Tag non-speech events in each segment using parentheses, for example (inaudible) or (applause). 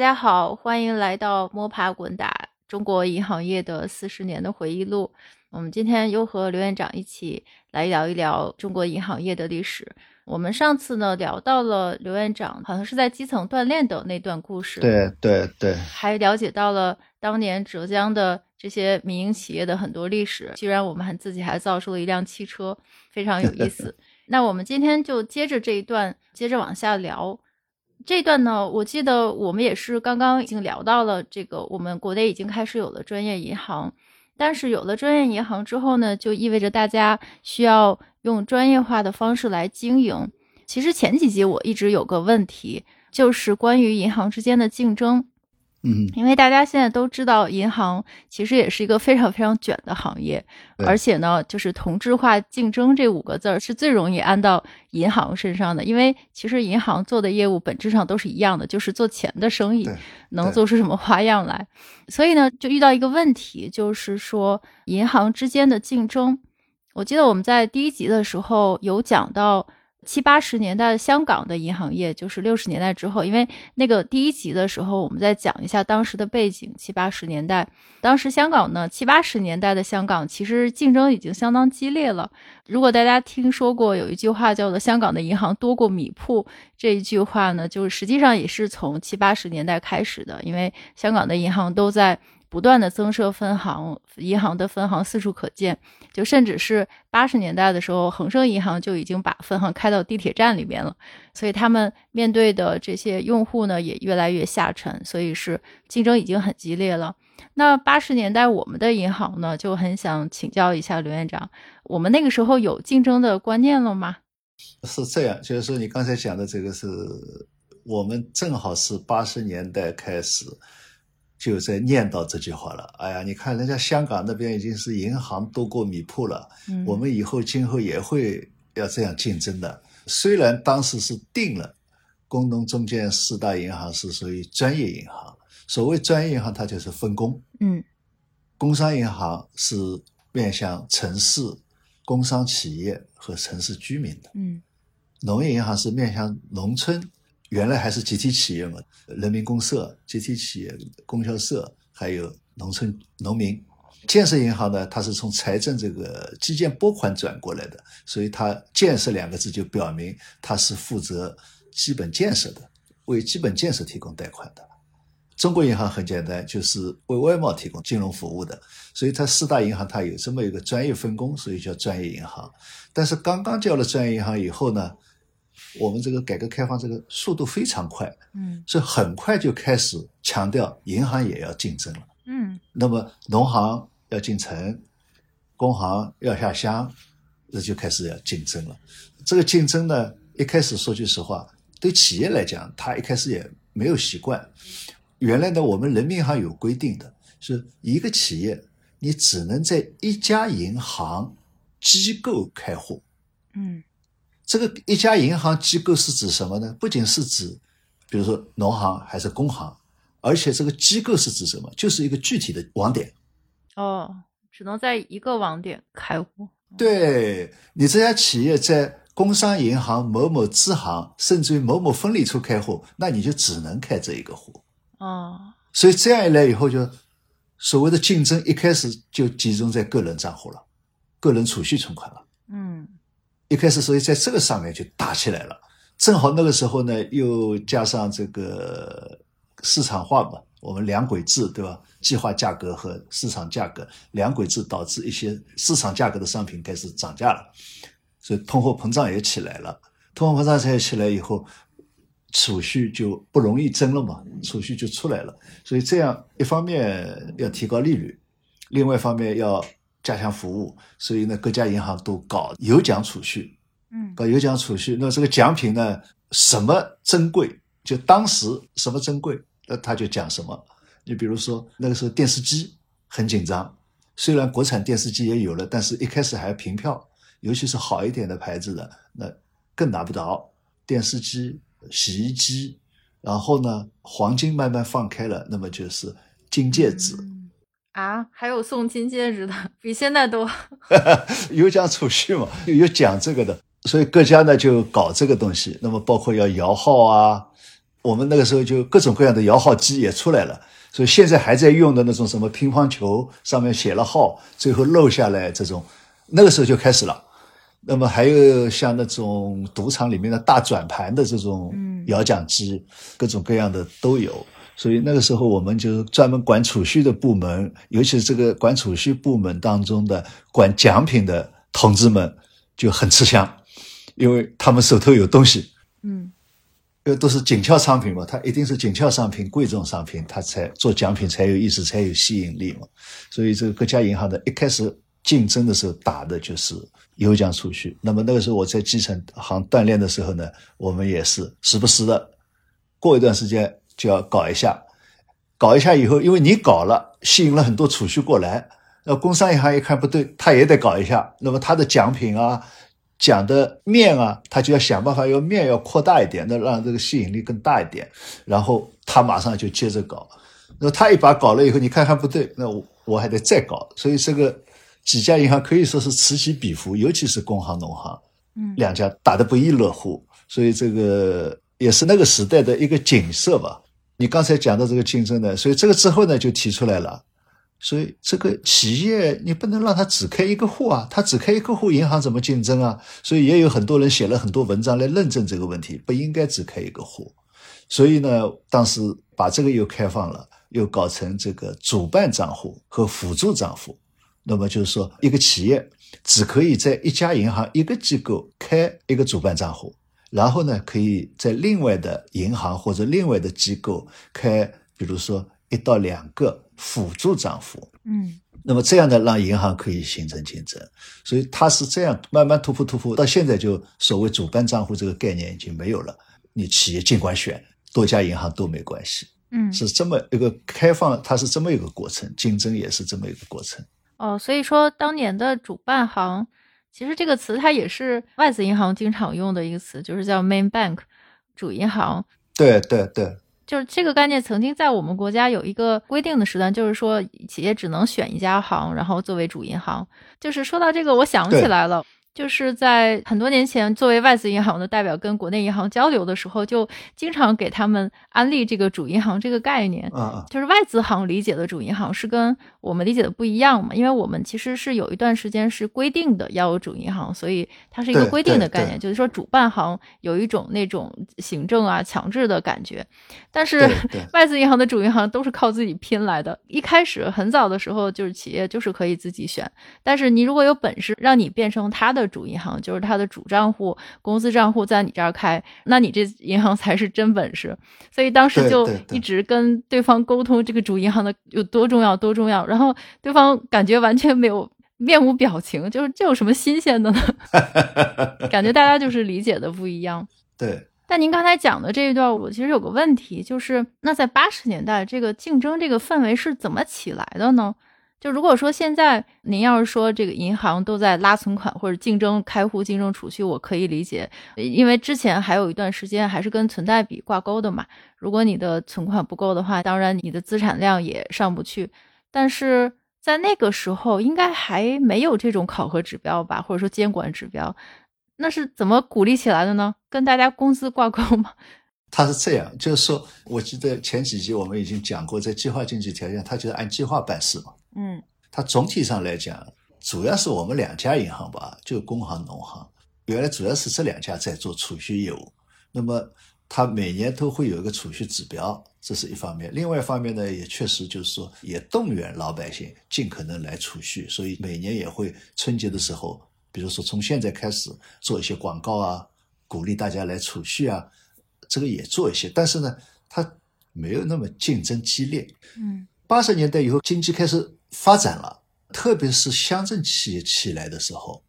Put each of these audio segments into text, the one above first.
大家好，欢迎来到摸爬滚打中国银行业的四十年的回忆录。我们今天又和刘院长一起来聊一聊中国银行业的历史。我们上次呢聊到了刘院长好像是在基层锻炼的那段故事，对对对，还了解到了当年浙江的这些民营企业的很多历史。居然我们还自己还造出了一辆汽车，非常有意思。(laughs) 那我们今天就接着这一段，接着往下聊。这段呢，我记得我们也是刚刚已经聊到了这个，我们国内已经开始有了专业银行，但是有了专业银行之后呢，就意味着大家需要用专业化的方式来经营。其实前几集我一直有个问题，就是关于银行之间的竞争。嗯，因为大家现在都知道，银行其实也是一个非常非常卷的行业，而且呢，就是同质化竞争这五个字儿是最容易安到银行身上的。因为其实银行做的业务本质上都是一样的，就是做钱的生意，能做出什么花样来？所以呢，就遇到一个问题，就是说银行之间的竞争。我记得我们在第一集的时候有讲到。七八十年代的香港的银行业，就是六十年代之后，因为那个第一集的时候，我们再讲一下当时的背景。七八十年代，当时香港呢，七八十年代的香港其实竞争已经相当激烈了。如果大家听说过有一句话叫做“香港的银行多过米铺”这一句话呢，就是实际上也是从七八十年代开始的，因为香港的银行都在。不断的增设分行，银行的分行四处可见，就甚至是八十年代的时候，恒生银行就已经把分行开到地铁站里面了。所以他们面对的这些用户呢，也越来越下沉，所以是竞争已经很激烈了。那八十年代我们的银行呢，就很想请教一下刘院长，我们那个时候有竞争的观念了吗？是这样，就是说你刚才讲的这个是我们正好是八十年代开始。就在念叨这句话了。哎呀，你看人家香港那边已经是银行多过米铺了，我们以后今后也会要这样竞争的。虽然当时是定了，工农中建四大银行是属于专业银行。所谓专业银行，它就是分工。嗯，工商银行是面向城市工商企业和城市居民的。嗯，农业银行是面向农村。原来还是集体企业嘛，人民公社、集体企业、供销社，还有农村农民。建设银行呢，它是从财政这个基建拨款转过来的，所以它“建设”两个字就表明它是负责基本建设的，为基本建设提供贷款的。中国银行很简单，就是为外贸提供金融服务的，所以它四大银行它有这么一个专业分工，所以叫专业银行。但是刚刚叫了专业银行以后呢？我们这个改革开放这个速度非常快，嗯，所以很快就开始强调银行也要竞争了，嗯，那么农行要进城，工行要下乡，这就开始要竞争了。这个竞争呢，一开始说句实话，对企业来讲，他一开始也没有习惯。原来呢，我们人民银行有规定的，是一个企业你只能在一家银行机构开户，嗯。这个一家银行机构是指什么呢？不仅是指，比如说农行还是工行，而且这个机构是指什么？就是一个具体的网点。哦，只能在一个网点开户。对你这家企业在工商银行某某支行，甚至于某某分理处开户，那你就只能开这一个户。哦，所以这样一来以后，就所谓的竞争一开始就集中在个人账户了，个人储蓄存款了。一开始，所以在这个上面就打起来了。正好那个时候呢，又加上这个市场化嘛，我们两轨制，对吧？计划价格和市场价格两轨制，导致一些市场价格的商品开始涨价了，所以通货膨胀也起来了。通货膨胀才起来以后，储蓄就不容易增了嘛，储蓄就出来了。所以这样一方面要提高利率，另外一方面要。加强服务，所以呢，各家银行都搞有奖储蓄，嗯，搞有奖储蓄。那这个奖品呢，什么珍贵，就当时什么珍贵，那他就讲什么。你比如说那个时候电视机很紧张，虽然国产电视机也有了，但是一开始还要凭票，尤其是好一点的牌子的，那更拿不着。电视机、洗衣机，然后呢，黄金慢慢放开了，那么就是金戒指。啊，还有送金戒指的，比现在多。(laughs) 有讲储蓄嘛，有讲这个的，所以各家呢就搞这个东西。那么包括要摇号啊，我们那个时候就各种各样的摇号机也出来了，所以现在还在用的那种什么乒乓球上面写了号，最后漏下来这种，那个时候就开始了。那么还有像那种赌场里面的大转盘的这种摇奖机，各种各样的都有。所以那个时候我们就专门管储蓄的部门，尤其是这个管储蓄部门当中的管奖品的同志们就很吃香，因为他们手头有东西。嗯。因为都是紧俏商品嘛，它一定是紧俏商品、贵重商品，它才做奖品才有意思、才有吸引力嘛。所以这个各家银行的一开始竞争的时候打的就是有奖储蓄。那么那个时候我在基层行锻炼的时候呢，我们也是时不时的过一段时间就要搞一下，搞一下以后，因为你搞了，吸引了很多储蓄过来，那工商银行一看不对，他也得搞一下。那么他的奖品啊。讲的面啊，他就要想办法，要面要扩大一点，那让这个吸引力更大一点。然后他马上就接着搞，那他一把搞了以后，你看看不对，那我我还得再搞。所以这个几家银行可以说是此起彼伏，尤其是工行、农行，嗯，两家打得不亦乐乎。所以这个也是那个时代的一个景色吧。你刚才讲的这个竞争呢，所以这个之后呢，就提出来了。所以这个企业你不能让他只开一个户啊，他只开一个户，银行怎么竞争啊？所以也有很多人写了很多文章来论证这个问题，不应该只开一个户。所以呢，当时把这个又开放了，又搞成这个主办账户和辅助账户。那么就是说，一个企业只可以在一家银行一个机构开一个主办账户，然后呢，可以在另外的银行或者另外的机构开，比如说一到两个。辅助账户，嗯，那么这样的让银行可以形成竞争，所以它是这样慢慢突破突破，到现在就所谓主办账户这个概念已经没有了。你企业尽管选多家银行都没关系，嗯，是这么一个开放，它是这么一个过程，竞争也是这么一个过程。哦，所以说当年的主办行，其实这个词它也是外资银行经常用的一个词，就是叫 main bank，主银行。对对对。就是这个概念曾经在我们国家有一个规定的时段，就是说企业只能选一家行，然后作为主银行。就是说到这个，我想起来了。就是在很多年前，作为外资银行的代表跟国内银行交流的时候，就经常给他们安利这个主银行这个概念。嗯就是外资行理解的主银行是跟我们理解的不一样嘛？因为我们其实是有一段时间是规定的要有主银行，所以它是一个规定的概念。就是说主办行有一种那种行政啊强制的感觉，但是 (laughs) 外资银行的主银行都是靠自己拼来的。一开始很早的时候，就是企业就是可以自己选，但是你如果有本事让你变成他的。的主银行就是他的主账户、公司账户在你这儿开，那你这银行才是真本事。所以当时就一直跟对方沟通这个主银行的有多重要、多重要。然后对方感觉完全没有面无表情，就是这有什么新鲜的呢？(laughs) 感觉大家就是理解的不一样。对。但您刚才讲的这一段，我其实有个问题，就是那在八十年代，这个竞争这个氛围是怎么起来的呢？就如果说现在您要是说这个银行都在拉存款或者竞争开户、竞争储蓄，我可以理解，因为之前还有一段时间还是跟存贷比挂钩的嘛。如果你的存款不够的话，当然你的资产量也上不去。但是在那个时候，应该还没有这种考核指标吧，或者说监管指标，那是怎么鼓励起来的呢？跟大家工资挂钩吗？(laughs) 它是这样，就是说，我记得前几集我们已经讲过，在计划经济条件，它就是按计划办事嘛。嗯，它总体上来讲，主要是我们两家银行吧，就工行、农行，原来主要是这两家在做储蓄业务。那么它每年都会有一个储蓄指标，这是一方面。另外一方面呢，也确实就是说，也动员老百姓尽可能来储蓄，所以每年也会春节的时候，比如说从现在开始做一些广告啊，鼓励大家来储蓄啊，这个也做一些。但是呢，它没有那么竞争激烈。嗯，八十年代以后，经济开始。发展了，特别是乡镇企业起来的时候，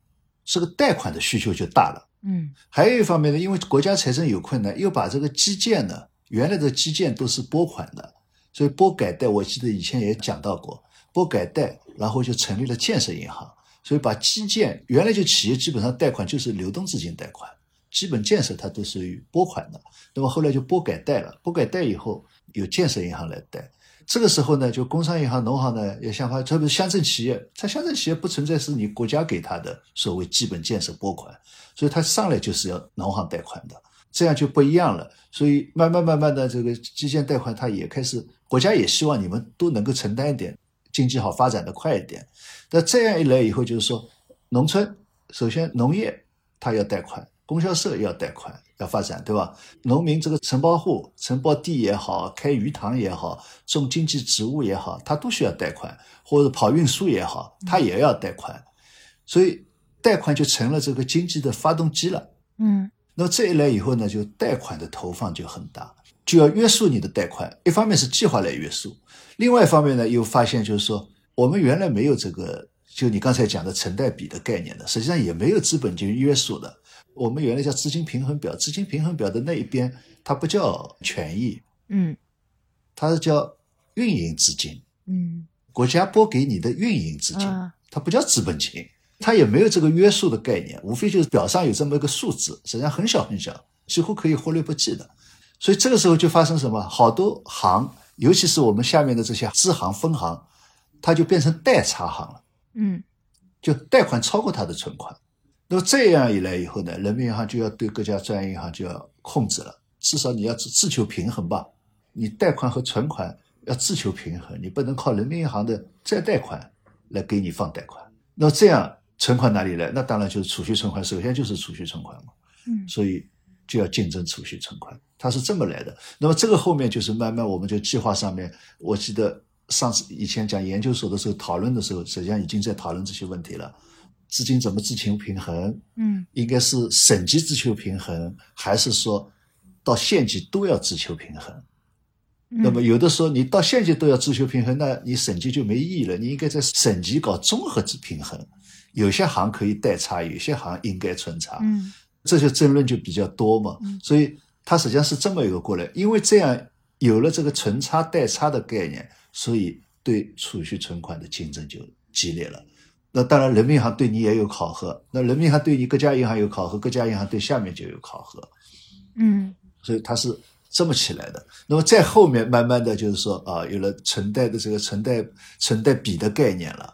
这个贷款的需求就大了。嗯，还有一方面呢，因为国家财政有困难，又把这个基建呢，原来的基建都是拨款的，所以拨改贷，我记得以前也讲到过，拨改贷，然后就成立了建设银行，所以把基建原来就企业基本上贷款就是流动资金贷款，基本建设它都属于拨款的，那么后来就拨改贷了，拨改贷以后有建设银行来贷。这个时候呢，就工商银行、农行呢也想法，特别是乡镇企业，它乡镇企业不存在是你国家给他的所谓基本建设拨款，所以它上来就是要农行贷款的。这样就不一样了。所以慢慢慢慢的，这个基建贷款它也开始，国家也希望你们都能够承担一点，经济好发展的快一点。那这样一来以后，就是说，农村首先农业它要贷款，供销社要贷款要发展，对吧？农民这个承包户承包地也好，开鱼塘也好，种经济植物也好，他都需要贷款，或者跑运输也好，他也要贷款。所以贷款就成了这个经济的发动机了。嗯。那么这一来以后呢，就贷款的投放就很大，就要约束你的贷款。一方面是计划来约束，另外一方面呢，又发现就是说，我们原来没有这个，就你刚才讲的承贷比的概念的，实际上也没有资本金约束的。我们原来叫资金平衡表，资金平衡表的那一边，它不叫权益，嗯，它是叫运营资金，嗯，国家拨给你的运营资金，它不叫资本金。它也没有这个约束的概念，无非就是表上有这么一个数字，实际上很小很小，几乎可以忽略不计的。所以这个时候就发生什么？好多行，尤其是我们下面的这些支行、分行，它就变成代差行了。嗯，就贷款超过它的存款。那么这样一来以后呢，人民银行就要对各家专业银行就要控制了，至少你要自自求平衡吧。你贷款和存款要自求平衡，你不能靠人民银行的再贷款来给你放贷款。那这样。存款哪里来？那当然就是储蓄存款，首先就是储蓄存款嘛。嗯，所以就要竞争储蓄存款，它是这么来的。那么这个后面就是慢慢，我们就计划上面，我记得上次以前讲研究所的时候讨论的时候，实际上已经在讨论这些问题了。资金怎么自求平衡？嗯，应该是省级自求平衡，还是说到县级都要自求平衡？那么有的时候你到县级都要自求平衡，那你省级就没意义了。你应该在省级搞综合制平衡。有些行可以代差，有些行应该存差，嗯，这些争论就比较多嘛。所以它实际上是这么一个过来，因为这样有了这个存差代差的概念，所以对储蓄存款的竞争就激烈了。那当然，人民银行对你也有考核，那人民银行对你各家银行有考核，各家银行对下面就有考核，嗯，所以它是这么起来的。那么在后面慢慢的就是说啊，有了存贷的这个存贷存贷比的概念了。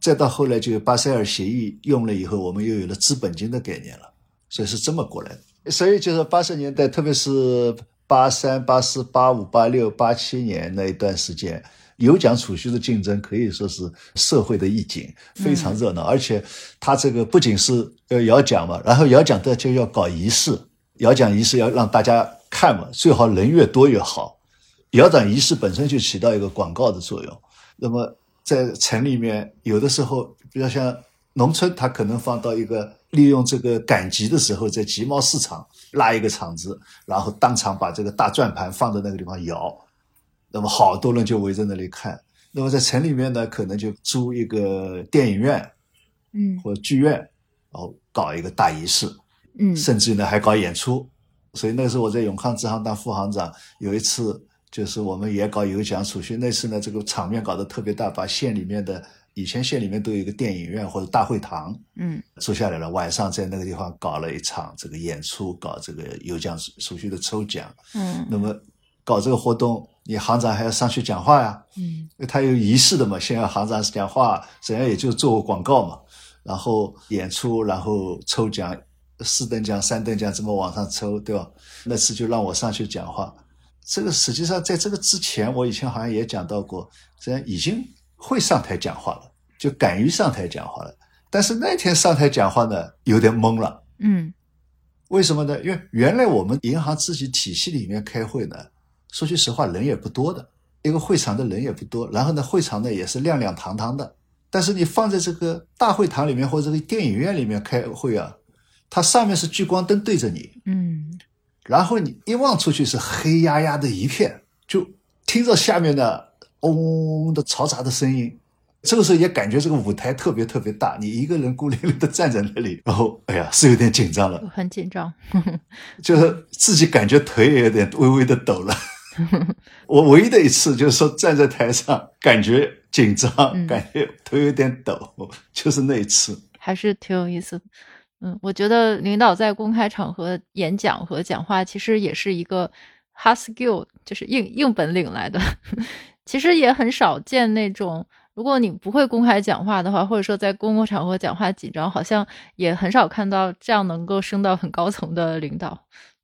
再到后来，就巴塞尔协议用了以后，我们又有了资本金的概念了，所以是这么过来的。所以就是八十年代，特别是八三、八四、八五、八六、八七年那一段时间，有奖储蓄的竞争可以说是社会的一景，非常热闹。而且他这个不仅是要摇奖嘛，然后摇奖的就要搞仪式，摇奖仪式要让大家看嘛，最好人越多越好。摇奖仪式本身就起到一个广告的作用，那么。在城里面，有的时候，比如像农村，他可能放到一个利用这个赶集的时候，在集贸市场拉一个场子，然后当场把这个大转盘放在那个地方摇，那么好多人就围在那里看。那么在城里面呢，可能就租一个电影院，嗯，或剧院，然后搞一个大仪式，嗯，甚至呢还搞演出。所以那个时候我在永康支行当副行长，有一次。就是我们也搞有奖储蓄，那次呢，这个场面搞得特别大，把县里面的以前县里面都有一个电影院或者大会堂，嗯，租下来了，晚上在那个地方搞了一场这个演出，搞这个有奖储蓄的抽奖，嗯，那么搞这个活动，你行长还要上去讲话呀，嗯，他有仪式的嘛，先要行长讲话，怎样也就做个广告嘛，然后演出，然后抽奖，四等奖、三等奖这么往上抽，对吧？那次就让我上去讲话。这个实际上在这个之前，我以前好像也讲到过，这样已经会上台讲话了，就敢于上台讲话了。但是那天上台讲话呢，有点懵了。嗯，为什么呢？因为原来我们银行自己体系里面开会呢，说句实话，人也不多的，一个会场的人也不多。然后呢，会场呢也是亮亮堂堂的。但是你放在这个大会堂里面或者这个电影院里面开会啊，它上面是聚光灯对着你。嗯。然后你一望出去是黑压压的一片，就听着下面的嗡嗡的嘈杂的声音。这个时候也感觉这个舞台特别特别大，你一个人孤零零的站在那里，然后哎呀，是有点紧张了，很紧张，(laughs) 就是自己感觉腿也有点微微的抖了。(laughs) 我唯一的一次就是说站在台上感觉紧张，感觉头有点抖，就是那一次，还是挺有意思。嗯，我觉得领导在公开场合演讲和讲话，其实也是一个 hard skill，就是硬硬本领来的。(laughs) 其实也很少见那种，如果你不会公开讲话的话，或者说在公共场合讲话紧张，好像也很少看到这样能够升到很高层的领导。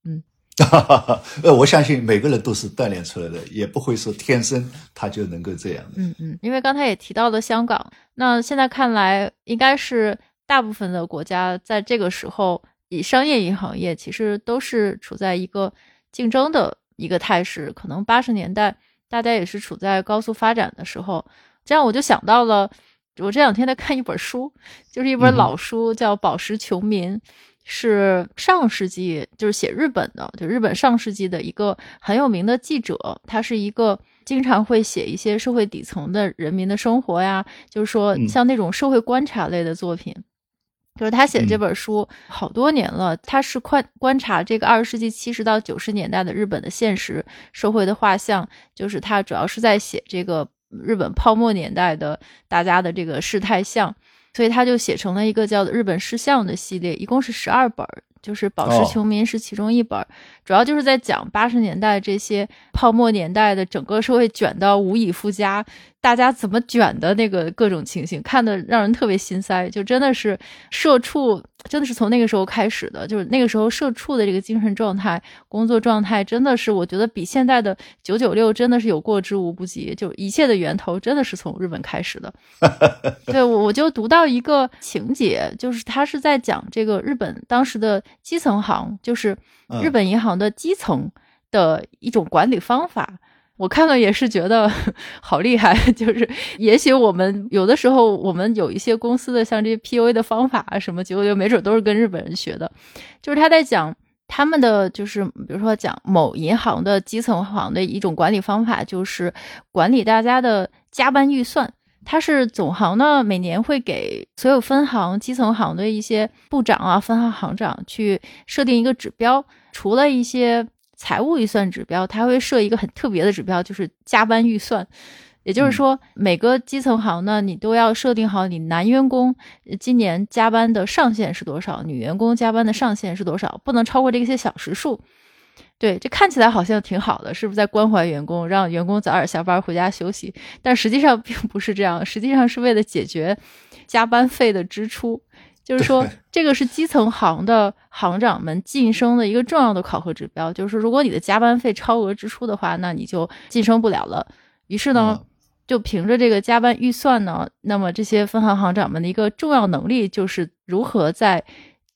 嗯，(laughs) 呃，我相信每个人都是锻炼出来的，也不会说天生他就能够这样。嗯嗯，因为刚才也提到了香港，那现在看来，应该是大部分的国家在这个时候，以商业银行业其实都是处在一个竞争的一个态势。可能八十年代大家也是处在高速发展的时候，这样我就想到了，我这两天在看一本书，就是一本老书，叫《宝石穷民》。是上世纪，就是写日本的，就日本上世纪的一个很有名的记者，他是一个经常会写一些社会底层的人民的生活呀，就是说像那种社会观察类的作品。就是他写这本书好多年了，他是观观察这个二十世纪七十到九十年代的日本的现实社会的画像，就是他主要是在写这个日本泡沫年代的大家的这个事态像。所以他就写成了一个叫《日本事项》的系列，一共是十二本，就是《宝石球民》是其中一本，主要就是在讲八十年代这些泡沫年代的整个社会卷到无以复加。大家怎么卷的那个各种情形，看的让人特别心塞。就真的是社畜，真的是从那个时候开始的。就是那个时候社畜的这个精神状态、工作状态，真的是我觉得比现在的九九六真的是有过之无不及。就一切的源头真的是从日本开始的。对，我我就读到一个情节，就是他是在讲这个日本当时的基层行，就是日本银行的基层的一种管理方法。我看了也是觉得 (laughs) 好厉害，(laughs) 就是也许我们有的时候我们有一些公司的像这些 PUA 的方法啊什么，结果就没准都是跟日本人学的。就是他在讲他们的，就是比如说讲某银行的基层行的一种管理方法，就是管理大家的加班预算。他是总行呢，每年会给所有分行、基层行的一些部长啊、分行行长去设定一个指标，除了一些。财务预算指标，它会设一个很特别的指标，就是加班预算。也就是说，每个基层行呢，你都要设定好你男员工今年加班的上限是多少，女员工加班的上限是多少，不能超过这些小时数。对，这看起来好像挺好的，是不是在关怀员工，让员工早点下班回家休息？但实际上并不是这样，实际上是为了解决加班费的支出。就是说，这个是基层行的行长们晋升的一个重要的考核指标。就是如果你的加班费超额支出的话，那你就晋升不了了。于是呢，就凭着这个加班预算呢，那么这些分行行长们的一个重要能力就是如何在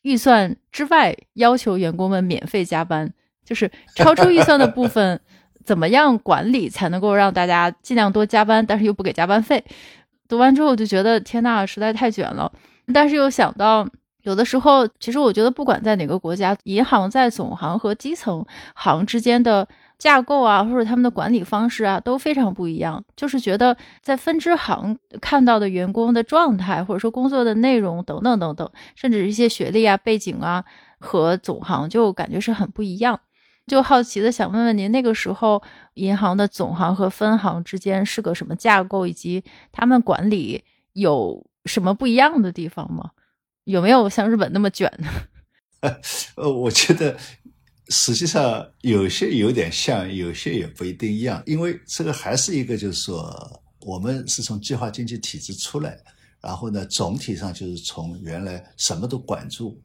预算之外要求员工们免费加班，就是超出预算的部分怎么样管理才能够让大家尽量多加班，但是又不给加班费。读完之后我就觉得天呐，实在太卷了。但是又想到，有的时候，其实我觉得，不管在哪个国家，银行在总行和基层行之间的架构啊，或者他们的管理方式啊，都非常不一样。就是觉得在分支行看到的员工的状态，或者说工作的内容等等等等，甚至一些学历啊、背景啊，和总行就感觉是很不一样。就好奇的想问问您，那个时候银行的总行和分行之间是个什么架构，以及他们管理有？什么不一样的地方吗？有没有像日本那么卷呢？(laughs) 呃，我觉得实际上有些有点像，有些也不一定一样。因为这个还是一个，就是说，我们是从计划经济体制出来，然后呢，总体上就是从原来什么都管住，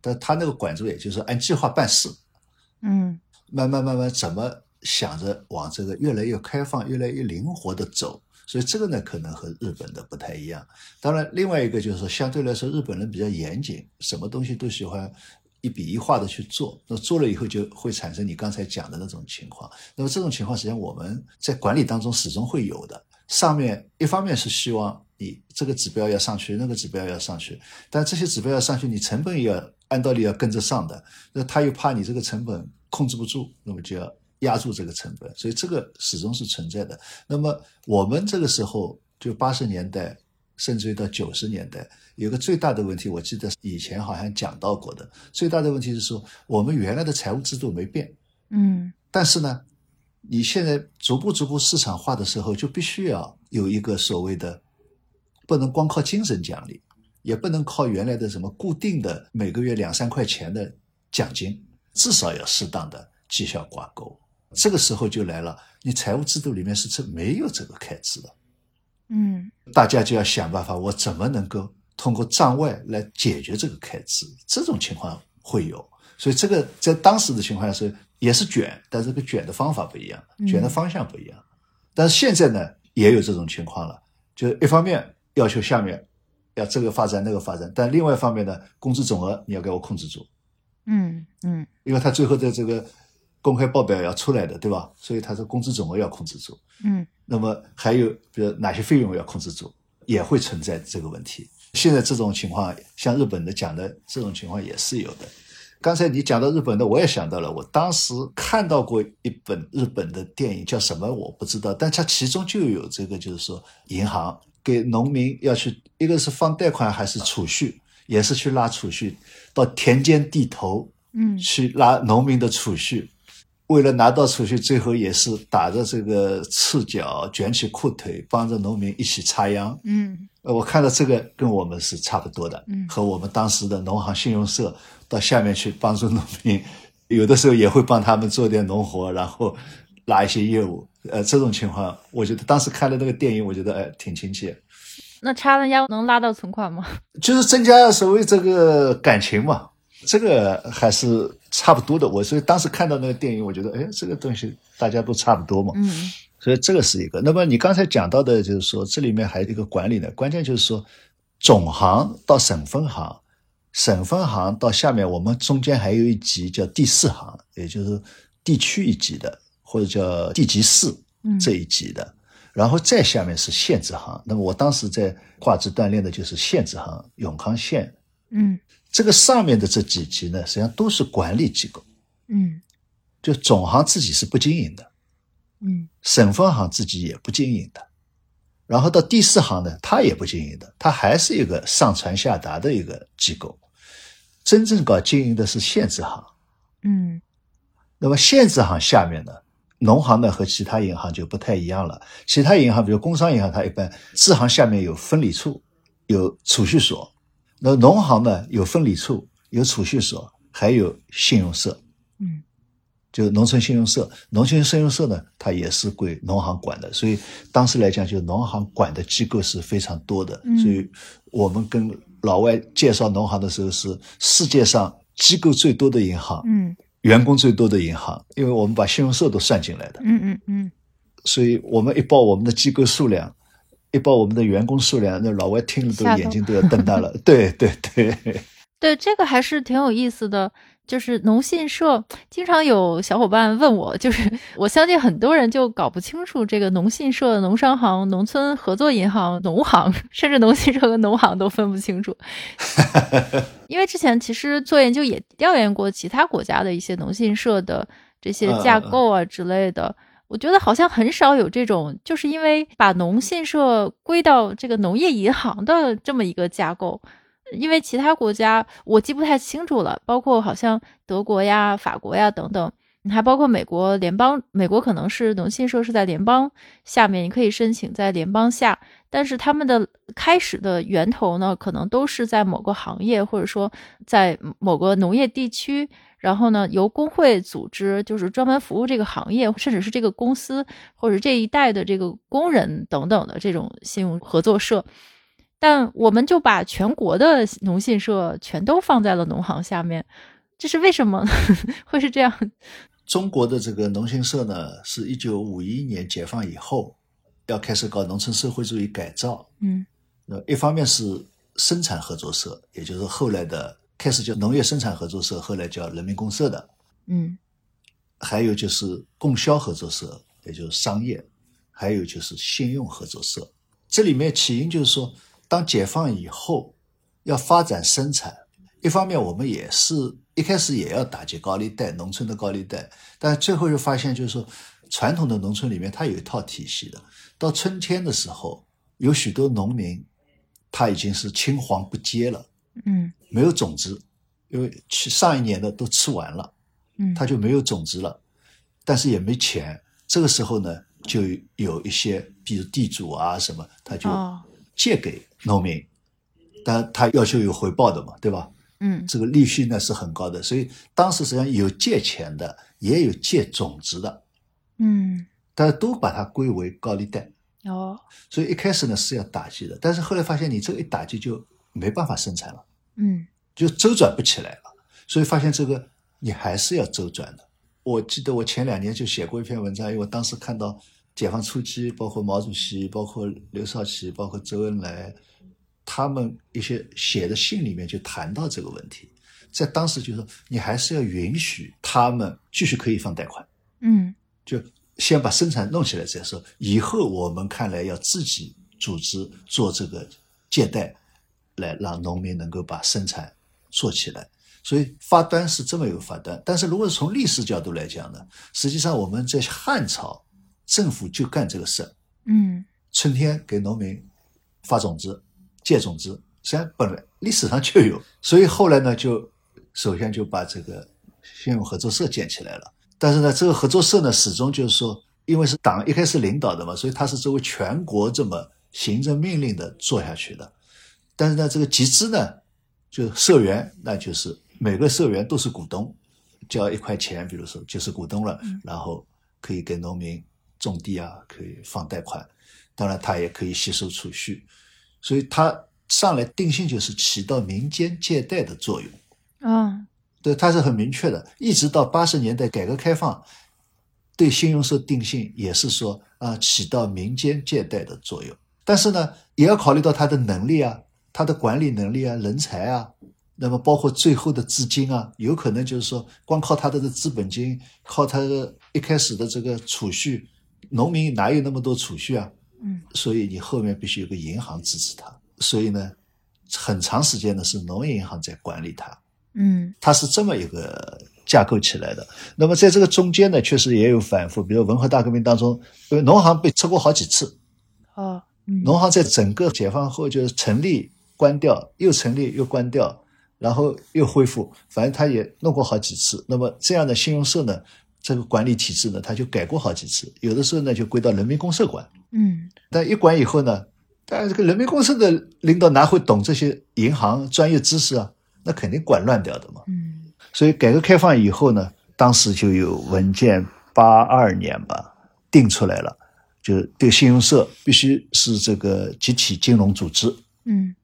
但他那个管住，也就是按计划办事。嗯，慢慢慢慢怎么想着往这个越来越开放、越来越灵活的走。所以这个呢，可能和日本的不太一样。当然，另外一个就是说，相对来说，日本人比较严谨，什么东西都喜欢一笔一画的去做。那做了以后，就会产生你刚才讲的那种情况。那么这种情况，实际上我们在管理当中始终会有的。上面一方面是希望你这个指标要上去，那个指标要上去，但这些指标要上去，你成本也要按道理要跟着上的。那他又怕你这个成本控制不住，那么就要。压住这个成本，所以这个始终是存在的。那么我们这个时候，就八十年代，甚至于到九十年代，有个最大的问题，我记得以前好像讲到过的。最大的问题是说，我们原来的财务制度没变，嗯，但是呢，你现在逐步逐步市场化的时候，就必须要有一个所谓的，不能光靠精神奖励，也不能靠原来的什么固定的每个月两三块钱的奖金，至少要适当的绩效挂钩。这个时候就来了，你财务制度里面是这没有这个开支的，嗯，大家就要想办法，我怎么能够通过账外来解决这个开支？这种情况会有。所以这个在当时的情况下是也是卷，但这个卷的方法不一样，卷的方向不一样。但是现在呢，也有这种情况了，就一方面要求下面要这个发展那个发展，但另外一方面呢，工资总额你要给我控制住。嗯嗯，因为他最后的这个公开报表要出来的，对吧？所以他说工资总额要控制住。嗯，那么还有比如哪些费用要控制住，也会存在这个问题。现在这种情况，像日本的讲的这种情况也是有的。刚才你讲到日本的，我也想到了，我当时看到过一本日本的电影，叫什么我不知道，但它其中就有这个，就是说银行给农民要去，一个是放贷款还是储蓄，也是去拉储蓄，到田间地头，嗯，去拉农民的储蓄，为了拿到储蓄，最后也是打着这个赤脚，卷起裤腿，帮着农民一起插秧，嗯。我看到这个跟我们是差不多的，嗯，和我们当时的农行信用社到下面去帮助农民，有的时候也会帮他们做点农活，然后拉一些业务。呃，这种情况，我觉得当时看了那个电影，我觉得哎挺亲切。那插了秧能拉到存款吗？就是增加所谓这个感情嘛，这个还是差不多的。我所以当时看到那个电影，我觉得哎，这个东西大家都差不多嘛。嗯。所以这个是一个。那么你刚才讲到的，就是说这里面还有一个管理呢，关键就是说总行到省分行，省分行到下面，我们中间还有一级叫第四行，也就是地区一级的，或者叫地级市这一级的，然后再下面是县支行。那么我当时在挂职锻炼的就是县支行，永康县。嗯，这个上面的这几级呢，实际上都是管理机构。嗯，就总行自己是不经营的。嗯，省分行自己也不经营的，然后到第四行呢，它也不经营的，它还是一个上传下达的一个机构。真正搞经营的是县直行。嗯，那么县直行下面呢，农行呢和其他银行就不太一样了。其他银行，比如工商银行，它一般支行下面有分理处，有储蓄所；那农行呢有分理处，有储蓄所，还有信用社。嗯。就农村信用社，农村信用社呢，它也是归农行管的，所以当时来讲，就农行管的机构是非常多的。所以我们跟老外介绍农行的时候，是世界上机构最多的银行，嗯，员工最多的银行，因为我们把信用社都算进来的。嗯嗯嗯。所以我们一报我们的机构数量，一报我们的员工数量，那老外听了都眼睛都要瞪大了。(laughs) 对对对，对，这个还是挺有意思的。就是农信社，经常有小伙伴问我，就是我相信很多人就搞不清楚这个农信社、农商行、农村合作银行、农行，(laughs) 甚至农信社和农行都分不清楚。(laughs) 因为之前其实做研究也调研过其他国家的一些农信社的这些架构啊之类的，我觉得好像很少有这种，就是因为把农信社归到这个农业银行的这么一个架构。因为其他国家我记不太清楚了，包括好像德国呀、法国呀等等，还包括美国联邦，美国可能是农信社是在联邦下面，你可以申请在联邦下，但是他们的开始的源头呢，可能都是在某个行业或者说在某个农业地区，然后呢由工会组织，就是专门服务这个行业，甚至是这个公司或者这一代的这个工人等等的这种信用合作社。但我们就把全国的农信社全都放在了农行下面，这是为什么 (laughs) 会是这样？中国的这个农信社呢，是一九五一年解放以后要开始搞农村社会主义改造。嗯，那，一方面是生产合作社，也就是后来的开始叫农业生产合作社，后来叫人民公社的。嗯，还有就是供销合作社，也就是商业，还有就是信用合作社。这里面起因就是说。当解放以后，要发展生产，一方面我们也是一开始也要打击高利贷，农村的高利贷，但最后又发现，就是说传统的农村里面它有一套体系的。到春天的时候，有许多农民他已经是青黄不接了，嗯，没有种子，因为去上一年的都吃完了，嗯，他就没有种子了，但是也没钱。这个时候呢，就有一些比如地主啊什么，他就借给。农民，但他要求有回报的嘛，对吧？嗯，这个利息呢是很高的，所以当时实际上有借钱的，也有借种子的，嗯，但是都把它归为高利贷。哦，所以一开始呢是要打击的，但是后来发现你这个一打击就没办法生产了，嗯，就周转不起来了。所以发现这个你还是要周转的。我记得我前两年就写过一篇文章，因为我当时看到解放初期，包括毛主席、包括刘少奇、包括周恩来，他们一些写的信里面就谈到这个问题。在当时就说，你还是要允许他们继续可以放贷款，嗯，就先把生产弄起来再说。以后我们看来要自己组织做这个借贷，来让农民能够把生产做起来。所以发端是这么一个发端，但是如果是从历史角度来讲呢，实际上我们在汉朝，政府就干这个事儿，嗯，春天给农民发种子、借种子，实际上本来历史上就有，所以后来呢，就首先就把这个信用合作社建起来了。但是呢，这个合作社呢，始终就是说，因为是党一开始领导的嘛，所以它是作为全国这么行政命令的做下去的。但是呢，这个集资呢，就社员，那就是。每个社员都是股东，交一块钱，比如说就是股东了，然后可以给农民种地啊，可以放贷款，当然他也可以吸收储蓄，所以他上来定性就是起到民间借贷的作用。啊，对，他是很明确的，一直到八十年代改革开放，对信用社定性也是说啊，起到民间借贷的作用，但是呢，也要考虑到他的能力啊，他的管理能力啊，人才啊。那么包括最后的资金啊，有可能就是说，光靠他的这资本金，靠他的一开始的这个储蓄，农民哪有那么多储蓄啊？嗯，所以你后面必须有个银行支持他。所以呢，很长时间呢是农业银行在管理它。嗯，它是这么一个架构起来的。那么在这个中间呢，确实也有反复，比如文化大革命当中，因为农行被撤过好几次。哦，农行在整个解放后就是成立、关掉，又成立又关掉。然后又恢复，反正他也弄过好几次。那么这样的信用社呢，这个管理体制呢，他就改过好几次。有的时候呢，就归到人民公社管。嗯。但一管以后呢，当然这个人民公社的领导哪会懂这些银行专业知识啊？那肯定管乱掉的嘛。嗯。所以改革开放以后呢，当时就有文件八二年吧定出来了，就对信用社必须是这个集体金融组织。嗯。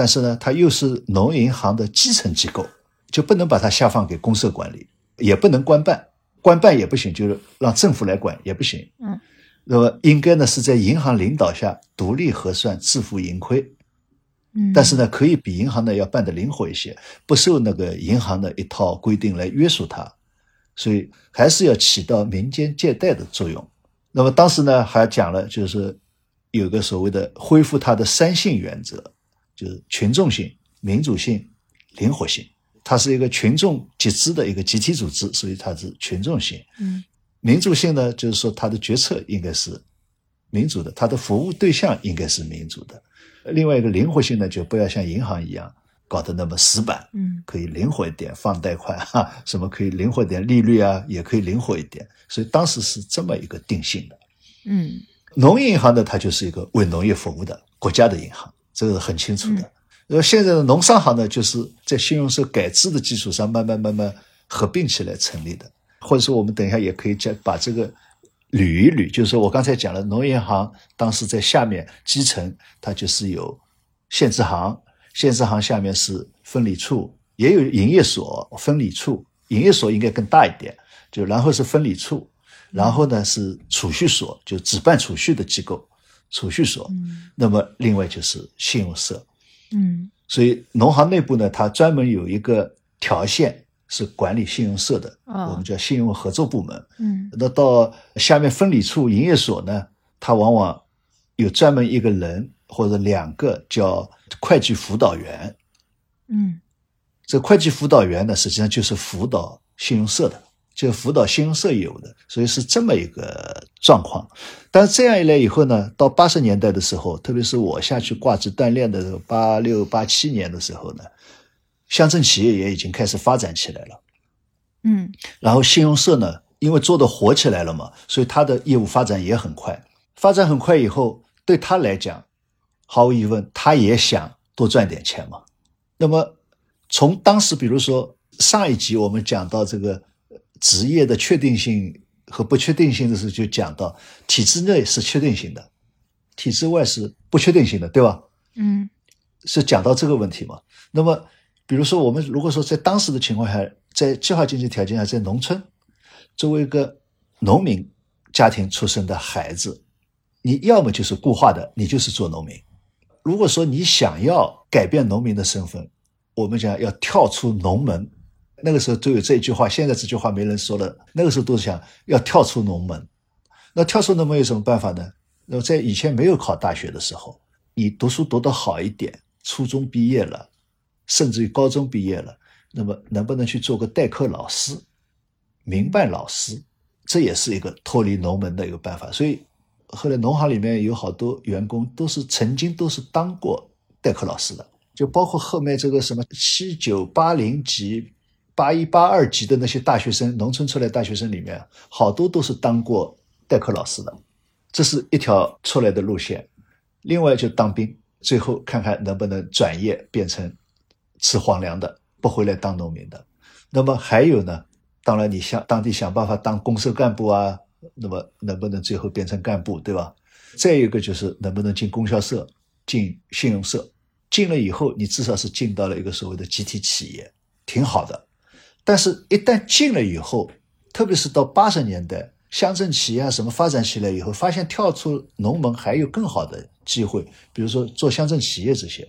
但是呢，它又是农银行的基层机构，就不能把它下放给公社管理，也不能官办，官办也不行，就是让政府来管也不行。嗯，那么应该呢是在银行领导下独立核算自负盈亏。嗯，但是呢，可以比银行呢要办得灵活一些，不受那个银行的一套规定来约束它，所以还是要起到民间借贷的作用。那么当时呢还讲了，就是有个所谓的恢复它的三性原则。就是群众性、民主性、灵活性，它是一个群众集资的一个集体组织，所以它是群众性。嗯，民主性呢，就是说它的决策应该是民主的，它的服务对象应该是民主的。另外一个灵活性呢，就不要像银行一样搞得那么死板，嗯，可以灵活一点放贷款哈，什么可以灵活点利率啊，也可以灵活一点。所以当时是这么一个定性的。嗯，农业银行呢，它就是一个为农业服务的国家的银行。这个是很清楚的。呃，现在的农商行呢，就是在信用社改制的基础上，慢慢慢慢合并起来成立的。或者说，我们等一下也可以讲把这个捋一捋。就是说我刚才讲了，农业行当时在下面基层，它就是有县支行，县支行下面是分理处，也有营业所、分理处。营业所应该更大一点，就然后是分理处，然后呢是储蓄所，就只办储蓄的机构。储蓄所，那么另外就是信用社，嗯，所以农行内部呢，它专门有一个条线是管理信用社的，我们叫信用合作部门，嗯，那到下面分理处、营业所呢，它往往有专门一个人或者两个叫会计辅导员，嗯，这会计辅导员呢，实际上就是辅导信用社的。就辅导信用社有的，所以是这么一个状况。但是这样一来以后呢，到八十年代的时候，特别是我下去挂职锻炼的时候八六八七年的时候呢，乡镇企业也已经开始发展起来了。嗯，然后信用社呢，因为做的火起来了嘛，所以他的业务发展也很快。发展很快以后，对他来讲，毫无疑问，他也想多赚点钱嘛。那么从当时，比如说上一集我们讲到这个。职业的确定性和不确定性的时候，就讲到体制内是确定性的，体制外是不确定性的，对吧？嗯，是讲到这个问题嘛？那么比如说，我们如果说在当时的情况下，在计划经济条件下，在农村，作为一个农民家庭出生的孩子，你要么就是固化的，你就是做农民。如果说你想要改变农民的身份，我们讲要跳出农门，那个时候都有这一句话。现在这句话没人说了，那个时候都是想要跳出农门。那跳出农门有什么办法呢？那么在以前没有考大学的时候，你读书读得好一点，初中毕业了，甚至于高中毕业了，那么能不能去做个代课老师、民办老师？这也是一个脱离农门的一个办法。所以后来农行里面有好多员工都是曾经都是当过代课老师的。就包括后面这个什么七九八零级、八一八二级的那些大学生，农村出来大学生里面，好多都是当过代课老师的，这是一条出来的路线。另外就当兵，最后看看能不能转业变成吃皇粮的，不回来当农民的。那么还有呢？当然你想当地想办法当公社干部啊，那么能不能最后变成干部，对吧？再一个就是能不能进供销社、进信用社。进了以后，你至少是进到了一个所谓的集体企业，挺好的。但是，一旦进了以后，特别是到八十年代，乡镇企业啊什么发展起来以后，发现跳出农门还有更好的机会，比如说做乡镇企业这些。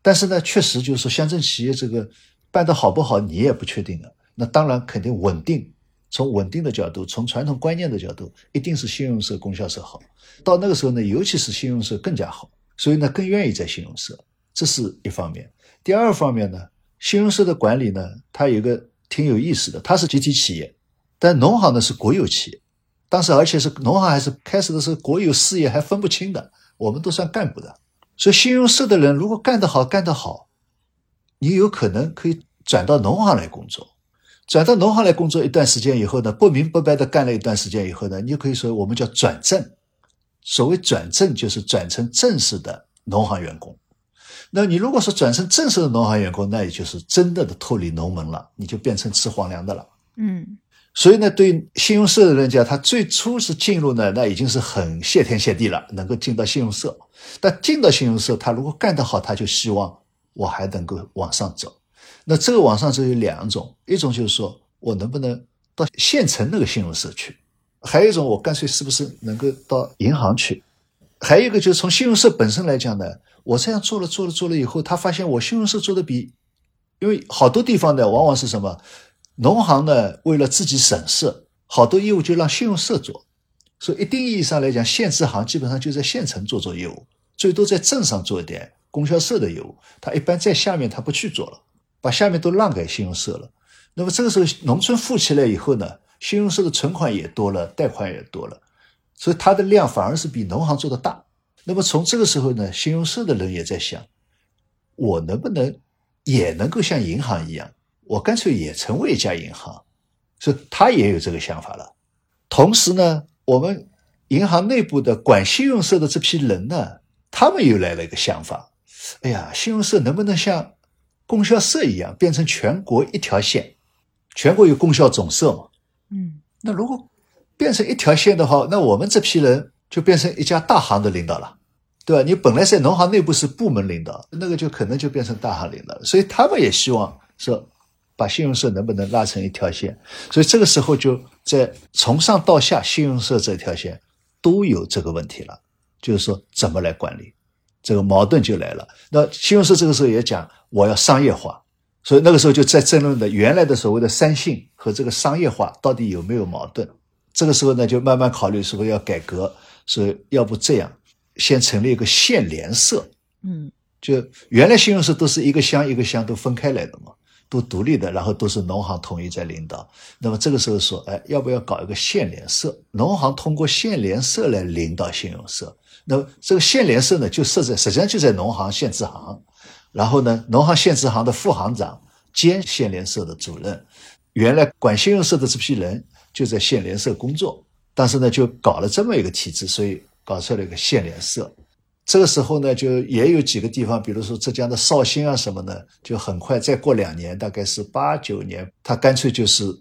但是呢，确实就是说乡镇企业这个办得好不好，你也不确定的。那当然肯定稳定，从稳定的角度，从传统观念的角度，一定是信用社、供销社好。到那个时候呢，尤其是信用社更加好，所以呢，更愿意在信用社。这是一方面，第二方面呢，信用社的管理呢，它有个挺有意思的，它是集体企业，但农行呢是国有企业，当时而且是农行还是开始的时候国有事业还分不清的，我们都算干部的，所以信用社的人如果干得好，干得好，你有可能可以转到农行来工作，转到农行来工作一段时间以后呢，不明不白的干了一段时间以后呢，你就可以说我们叫转正，所谓转正就是转成正式的农行员工。那你如果说转成正式的农行员工，那也就是真的的脱离农门了，你就变成吃皇粮的了。嗯，所以呢，对信用社的人讲，他最初是进入呢，那已经是很谢天谢地了，能够进到信用社。但进到信用社，他如果干得好，他就希望我还能够往上走。那这个往上走有两种，一种就是说我能不能到县城那个信用社去，还有一种我干脆是不是能够到银行去，还有一个就是从信用社本身来讲呢。我这样做了做了做了以后，他发现我信用社做的比，因为好多地方呢，往往是什么，农行呢为了自己省事，好多业务就让信用社做，所以一定意义上来讲，县支行基本上就在县城做做业务，最多在镇上做一点供销社的业务，他一般在下面他不去做了，把下面都让给信用社了。那么这个时候农村富起来以后呢，信用社的存款也多了，贷款也多了，所以它的量反而是比农行做的大。那么从这个时候呢，信用社的人也在想，我能不能也能够像银行一样，我干脆也成为一家银行，所以他也有这个想法了。同时呢，我们银行内部的管信用社的这批人呢，他们又来了一个想法，哎呀，信用社能不能像供销社一样，变成全国一条线？全国有供销总社嘛？嗯，那如果变成一条线的话，那我们这批人就变成一家大行的领导了。对吧？你本来在农行内部是部门领导，那个就可能就变成大行领导。所以他们也希望说，把信用社能不能拉成一条线？所以这个时候就在从上到下，信用社这条线都有这个问题了，就是说怎么来管理，这个矛盾就来了。那信用社这个时候也讲我要商业化，所以那个时候就在争论的原来的所谓的三信和这个商业化到底有没有矛盾？这个时候呢，就慢慢考虑是不是要改革，所以要不这样。先成立一个县联社，嗯，就原来信用社都是一个乡一个乡都分开来的嘛，都独立的，然后都是农行统一在领导。那么这个时候说，哎，要不要搞一个县联社？农行通过县联社来领导信用社。那么这个县联社呢，就设在实际上就在农行县支行，然后呢，农行县支行的副行长兼县联社的主任，原来管信用社的这批人就在县联社工作，但是呢，就搞了这么一个体制，所以。搞出了一个县联社，这个时候呢，就也有几个地方，比如说浙江的绍兴啊什么的，就很快再过两年，大概是八九年，他干脆就是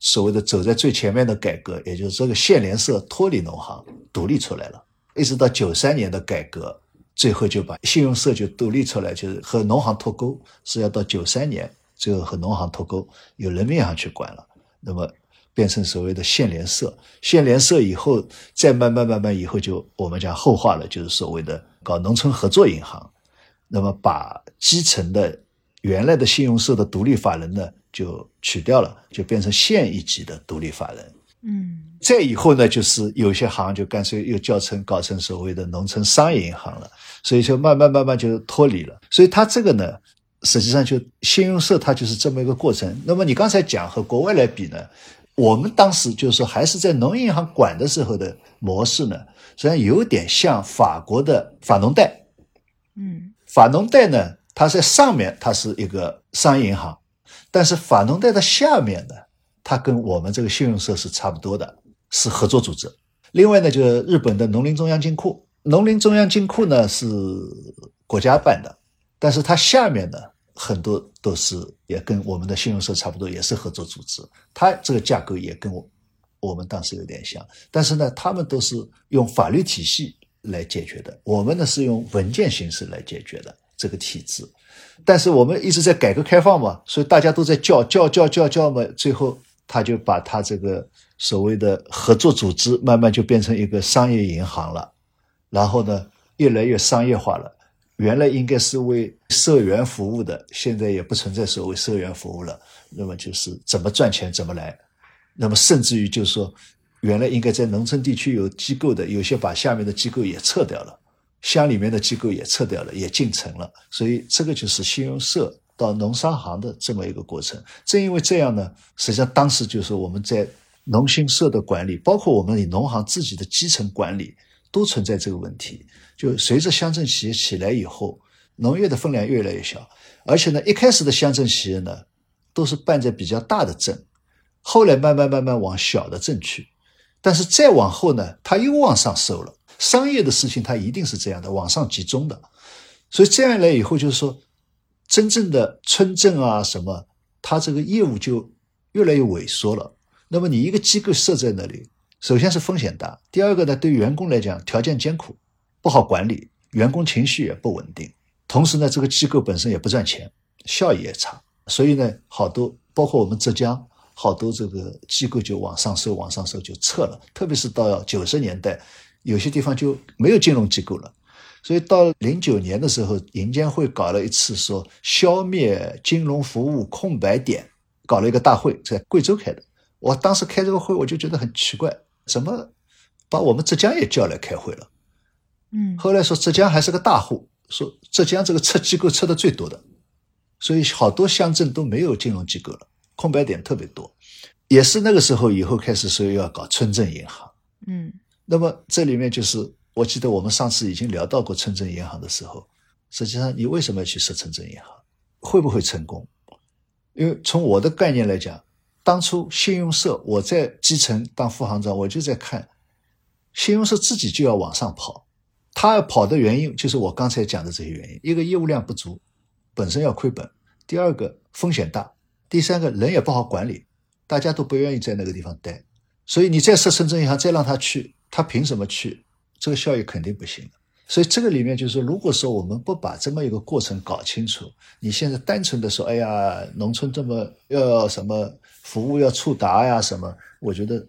所谓的走在最前面的改革，也就是这个县联社脱离农行独立出来了，一直到九三年的改革，最后就把信用社就独立出来，就是和农行脱钩，是要到九三年，最后和农行脱钩，由人民银行去管了。那么变成所谓的县联社，县联社以后再慢慢慢慢以后就我们讲后话了，就是所谓的搞农村合作银行。那么把基层的原来的信用社的独立法人呢就取掉了，就变成县一级的独立法人。嗯，再以后呢，就是有些行就干脆又叫成搞成所谓的农村商业银行了，所以就慢慢慢慢就脱离了。所以它这个呢，实际上就信用社它就是这么一个过程。那么你刚才讲和国外来比呢，我们当时就是说还是在农业银行管的时候的模式呢，实际上有点像法国的法农贷。嗯，法农贷呢，它在上面它是一个商业银行，但是法农贷的下面呢。它跟我们这个信用社是差不多的，是合作组织。另外呢，就是日本的农林中央金库，农林中央金库呢是国家办的，但是它下面呢很多都是也跟我们的信用社差不多，也是合作组织。它这个架构也跟我我们当时有点像，但是呢，他们都是用法律体系来解决的，我们呢是用文件形式来解决的这个体制。但是我们一直在改革开放嘛，所以大家都在叫叫叫叫叫嘛，最后。他就把他这个所谓的合作组织慢慢就变成一个商业银行了，然后呢，越来越商业化了。原来应该是为社员服务的，现在也不存在所谓社员服务了。那么就是怎么赚钱怎么来。那么甚至于就是说，原来应该在农村地区有机构的，有些把下面的机构也撤掉了，乡里面的机构也撤掉了，也进城了。所以这个就是信用社。到农商行的这么一个过程，正因为这样呢，实际上当时就是我们在农信社的管理，包括我们农行自己的基层管理，都存在这个问题。就随着乡镇企业起来以后，农业的分量越来越小，而且呢，一开始的乡镇企业呢，都是办在比较大的镇，后来慢慢慢慢往小的镇去，但是再往后呢，它又往上收了。商业的事情它一定是这样的，往上集中的，所以这样一来以后就是说。真正的村镇啊，什么，它这个业务就越来越萎缩了。那么你一个机构设在那里，首先是风险大，第二个呢，对员工来讲条件艰苦，不好管理，员工情绪也不稳定。同时呢，这个机构本身也不赚钱，效益也差。所以呢，好多包括我们浙江好多这个机构就往上收，往上收就撤了。特别是到九十年代，有些地方就没有金融机构了。所以到零九年的时候，银监会搞了一次说消灭金融服务空白点，搞了一个大会，在贵州开的。我当时开这个会，我就觉得很奇怪，怎么把我们浙江也叫来开会了？嗯，后来说浙江还是个大户，说浙江这个撤机构撤的最多的，所以好多乡镇都没有金融机构了，空白点特别多。也是那个时候以后开始说要搞村镇银行。嗯，那么这里面就是。我记得我们上次已经聊到过村镇银行的时候，实际上你为什么要去设村镇银行？会不会成功？因为从我的概念来讲，当初信用社我在基层当副行长，我就在看信用社自己就要往上跑，他要跑的原因就是我刚才讲的这些原因：一个业务量不足，本身要亏本；第二个风险大；第三个人也不好管理，大家都不愿意在那个地方待。所以你再设深圳银行，再让他去，他凭什么去？这个效益肯定不行的，所以这个里面就是说，如果说我们不把这么一个过程搞清楚，你现在单纯的说，哎呀，农村这么要什么服务要触达呀什么，我觉得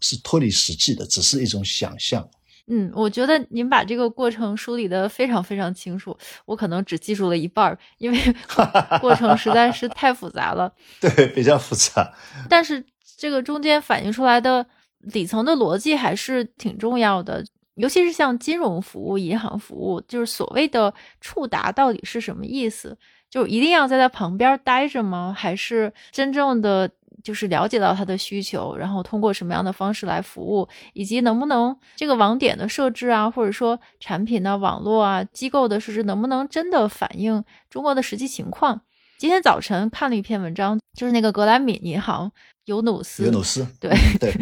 是脱离实际的，只是一种想象。嗯，我觉得您把这个过程梳理的非常非常清楚，我可能只记住了一半儿，因为 (laughs) 过程实在是太复杂了。(laughs) 对，比较复杂。但是这个中间反映出来的底层的逻辑还是挺重要的。尤其是像金融服务、银行服务，就是所谓的触达到底是什么意思？就一定要在他旁边待着吗？还是真正的就是了解到他的需求，然后通过什么样的方式来服务，以及能不能这个网点的设置啊，或者说产品的网络啊、机构的设置，能不能真的反映中国的实际情况？今天早晨看了一篇文章，就是那个格莱敏银行。尤努斯，尤努斯，对对，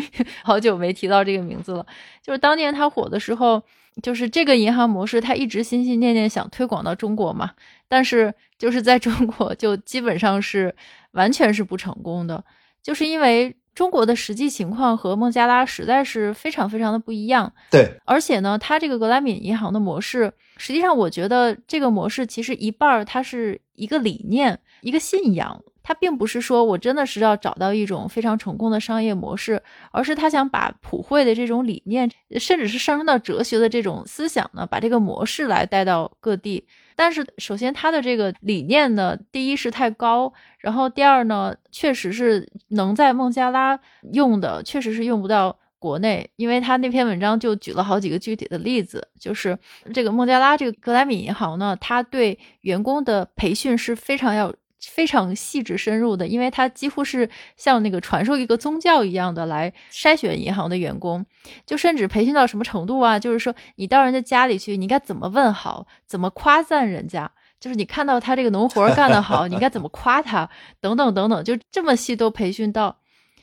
好久没提到这个名字了。就是当年他火的时候，就是这个银行模式，他一直心心念念想推广到中国嘛。但是就是在中国，就基本上是完全是不成功的，就是因为中国的实际情况和孟加拉实在是非常非常的不一样。对，而且呢，它这个格莱美银行的模式，实际上我觉得这个模式其实一半儿它是一个理念，一个信仰。他并不是说我真的是要找到一种非常成功的商业模式，而是他想把普惠的这种理念，甚至是上升到哲学的这种思想呢，把这个模式来带到各地。但是，首先他的这个理念呢，第一是太高，然后第二呢，确实是能在孟加拉用的，确实是用不到国内，因为他那篇文章就举了好几个具体的例子，就是这个孟加拉这个格莱米银行呢，他对员工的培训是非常要。非常细致深入的，因为他几乎是像那个传授一个宗教一样的来筛选银行的员工，就甚至培训到什么程度啊？就是说，你到人家家里去，你应该怎么问好，怎么夸赞人家？就是你看到他这个农活干得好，你应该怎么夸他？等等等等，就这么细都培训到。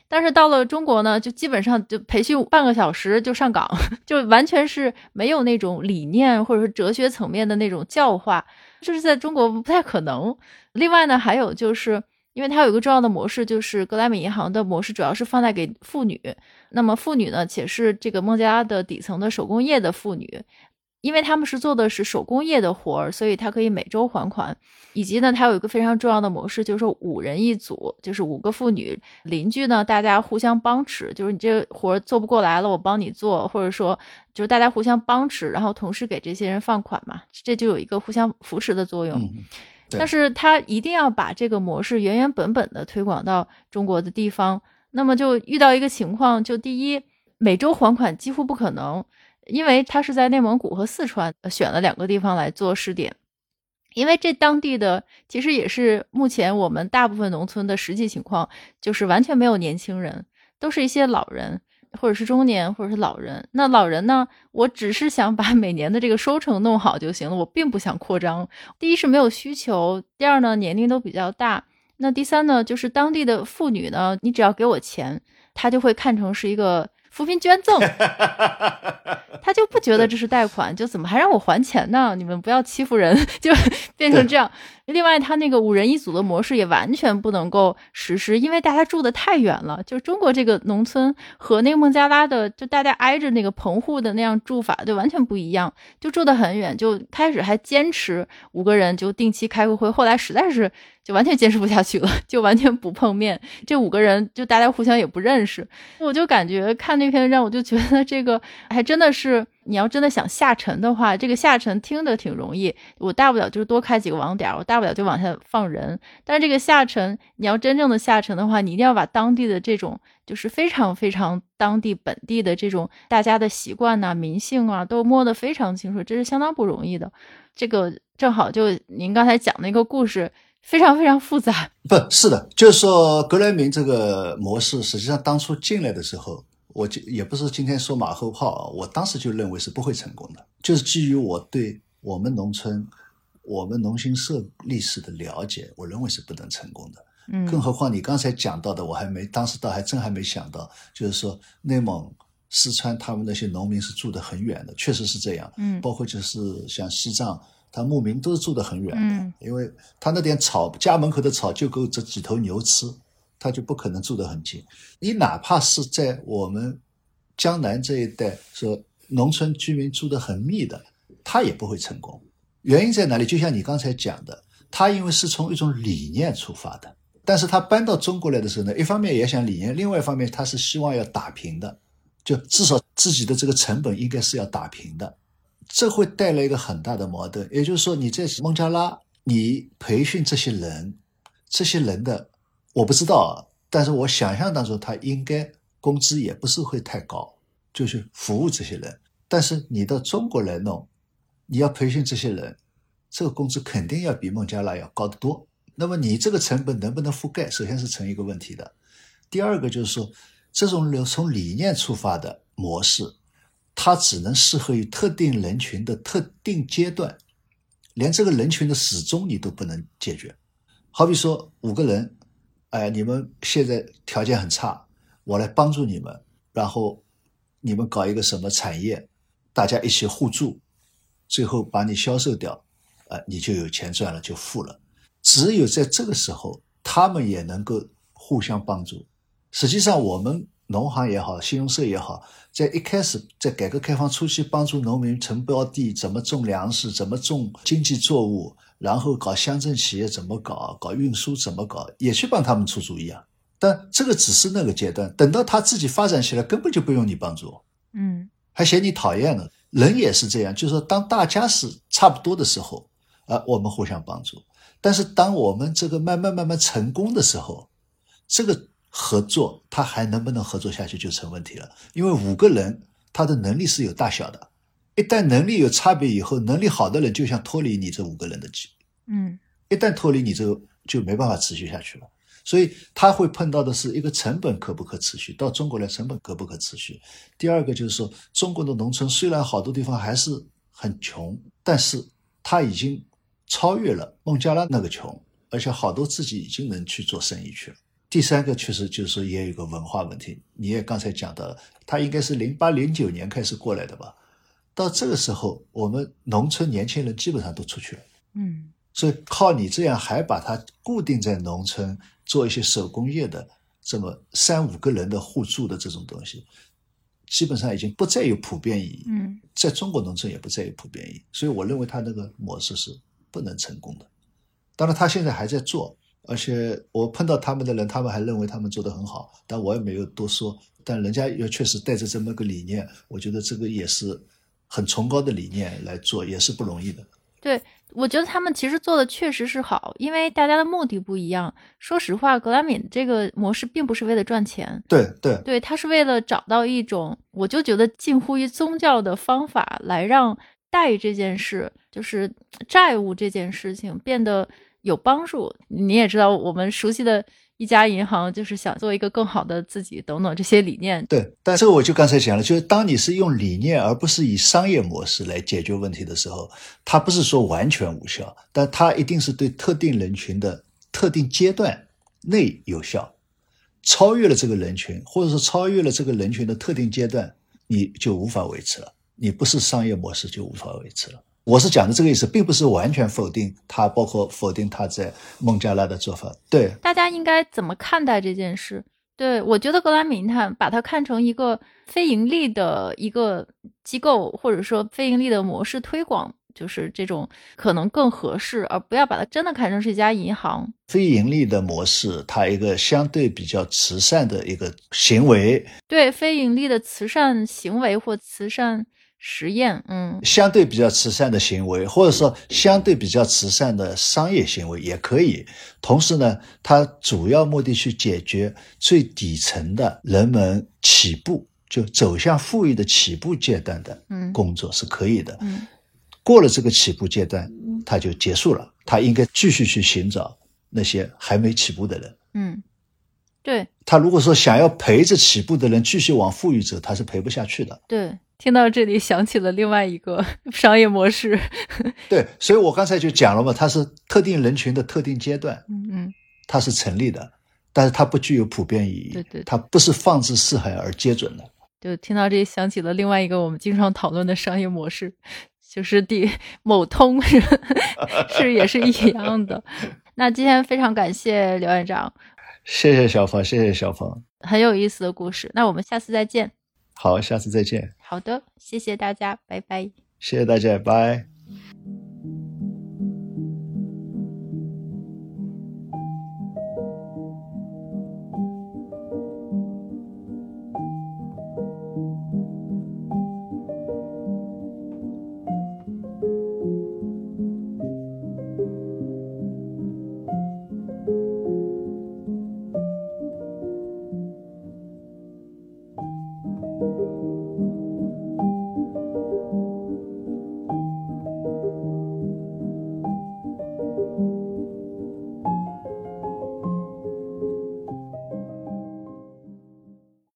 但是到了中国呢，就基本上就培训半个小时就上岗，(laughs) 就完全是没有那种理念或者是哲学层面的那种教化。就是在中国不太可能。另外呢，还有就是，因为它有一个重要的模式，就是格莱美银行的模式，主要是放贷给妇女。那么妇女呢，且是这个孟加拉的底层的手工业的妇女。因为他们是做的是手工业的活儿，所以他可以每周还款。以及呢，它有一个非常重要的模式，就是说五人一组，就是五个妇女邻居呢，大家互相帮持。就是你这个活儿做不过来了，我帮你做，或者说就是大家互相帮持，然后同时给这些人放款嘛，这就有一个互相扶持的作用。但是他一定要把这个模式原原本本的推广到中国的地方，那么就遇到一个情况，就第一，每周还款几乎不可能。因为他是在内蒙古和四川选了两个地方来做试点，因为这当地的其实也是目前我们大部分农村的实际情况，就是完全没有年轻人，都是一些老人或者是中年或者是老人。那老人呢，我只是想把每年的这个收成弄好就行了，我并不想扩张。第一是没有需求，第二呢年龄都比较大，那第三呢就是当地的妇女呢，你只要给我钱，她就会看成是一个。扶贫捐赠，(laughs) 他就不觉得这是贷款，就怎么还让我还钱呢？你们不要欺负人，(laughs) 就变成这样。另外，他那个五人一组的模式也完全不能够实施，因为大家住的太远了。就中国这个农村和那个孟加拉的，就大家挨着那个棚户的那样住法，就完全不一样，就住得很远。就开始还坚持五个人就定期开个会，后来实在是。就完全坚持不下去了，就完全不碰面。这五个人就大家互相也不认识，我就感觉看那篇文章，我就觉得这个还真的是，你要真的想下沉的话，这个下沉听着挺容易。我大不了就是多开几个网点，我大不了就往下放人。但是这个下沉，你要真正的下沉的话，你一定要把当地的这种就是非常非常当地本地的这种大家的习惯呐、民性啊，都摸得非常清楚，这是相当不容易的。这个正好就您刚才讲那个故事。非常非常复杂，不是的，就是说格莱明这个模式，实际上当初进来的时候，我就也不是今天说马后炮，我当时就认为是不会成功的，就是基于我对我们农村、我们农信社历史的了解，我认为是不能成功的。嗯，更何况你刚才讲到的，我还没当时倒还真还没想到，就是说内蒙、四川他们那些农民是住得很远的，确实是这样。嗯，包括就是像西藏。他牧民都是住得很远的，因为他那点草，家门口的草就够这几头牛吃，他就不可能住得很近。你哪怕是在我们江南这一带，说农村居民住得很密的，他也不会成功。原因在哪里？就像你刚才讲的，他因为是从一种理念出发的，但是他搬到中国来的时候呢，一方面也想理念，另外一方面他是希望要打平的，就至少自己的这个成本应该是要打平的。这会带来一个很大的矛盾，也就是说，你在孟加拉，你培训这些人，这些人的我不知道啊，但是我想象当中，他应该工资也不是会太高，就是服务这些人。但是你到中国来弄，你要培训这些人，这个工资肯定要比孟加拉要高得多。那么你这个成本能不能覆盖，首先是成一个问题的。第二个就是说，这种从理念出发的模式。它只能适合于特定人群的特定阶段，连这个人群的始终你都不能解决。好比说五个人，哎，你们现在条件很差，我来帮助你们，然后你们搞一个什么产业，大家一起互助，最后把你销售掉，呃，你就有钱赚了，就富了。只有在这个时候，他们也能够互相帮助，实际上，我们农行也好，信用社也好，在一开始在改革开放初期，帮助农民承包地，怎么种粮食，怎么种经济作物，然后搞乡镇企业怎么搞，搞运输怎么搞，也去帮他们出主意啊。但这个只是那个阶段，等到他自己发展起来，根本就不用你帮助，嗯，还嫌你讨厌呢。人也是这样，就是说，当大家是差不多的时候，啊，我们互相帮助；但是当我们这个慢慢慢慢成功的时候，这个合作他还能不能合作下去就成问题了。因为五个人他的能力是有大小的，一旦能力有差别以后，能力好的人就想脱离你这五个人的局，嗯，一旦脱离你这个就没办法持续下去了。所以他会碰到的是一个成本可不可持续，到中国来成本可不可持续。第二个就是说，中国的农村虽然好多地方还是很穷，但是他已经超越了孟加拉那个穷，而且好多自己已经能去做生意去了。第三个确实就是说也有一个文化问题，你也刚才讲到了，他应该是零八零九年开始过来的吧？到这个时候，我们农村年轻人基本上都出去了，嗯，所以靠你这样还把他固定在农村。做一些手工业的，这么三五个人的互助的这种东西，基本上已经不再有普遍意义。嗯，在中国农村也不再有普遍意义，所以我认为他那个模式是不能成功的。当然，他现在还在做，而且我碰到他们的人，他们还认为他们做得很好，但我也没有多说。但人家又确实带着这么个理念，我觉得这个也是很崇高的理念来做，也是不容易的。对。我觉得他们其实做的确实是好，因为大家的目的不一样。说实话，格莱敏这个模式并不是为了赚钱，对对对，他是为了找到一种，我就觉得近乎于宗教的方法，来让贷这件事，就是债务这件事情变得有帮助。你也知道，我们熟悉的。一家银行就是想做一个更好的自己，等等这些理念。对，但这个我就刚才讲了，就是当你是用理念而不是以商业模式来解决问题的时候，它不是说完全无效，但它一定是对特定人群的特定阶段内有效。超越了这个人群，或者说超越了这个人群的特定阶段，你就无法维持了。你不是商业模式就无法维持了。我是讲的这个意思，并不是完全否定他，包括否定他在孟加拉的做法。对，大家应该怎么看待这件事？对我觉得格兰米他把它看成一个非盈利的一个机构，或者说非盈利的模式推广，就是这种可能更合适，而不要把它真的看成是一家银行。非盈利的模式，它一个相对比较慈善的一个行为。对，非盈利的慈善行为或慈善。实验，嗯，相对比较慈善的行为，或者说相对比较慈善的商业行为也可以。同时呢，它主要目的去解决最底层的人们起步就走向富裕的起步阶段的工作是可以的。嗯，过了这个起步阶段，它就结束了。他应该继续去寻找那些还没起步的人。嗯，对。他如果说想要陪着起步的人继续往富裕走，他是陪不下去的。对。听到这里，想起了另外一个 (laughs) 商业模式。(laughs) 对，所以我刚才就讲了嘛，它是特定人群的特定阶段，嗯嗯，它是成立的，但是它不具有普遍意义，对对，它不是放之四海而皆准的。就听到这里，想起了另外一个我们经常讨论的商业模式，就是第某通 (laughs) 是是也是一样的。那今天非常感谢刘院长，谢谢小峰，谢谢小峰，很有意思的故事。那我们下次再见。好，下次再见。好的，谢谢大家，拜拜。谢谢大家，拜。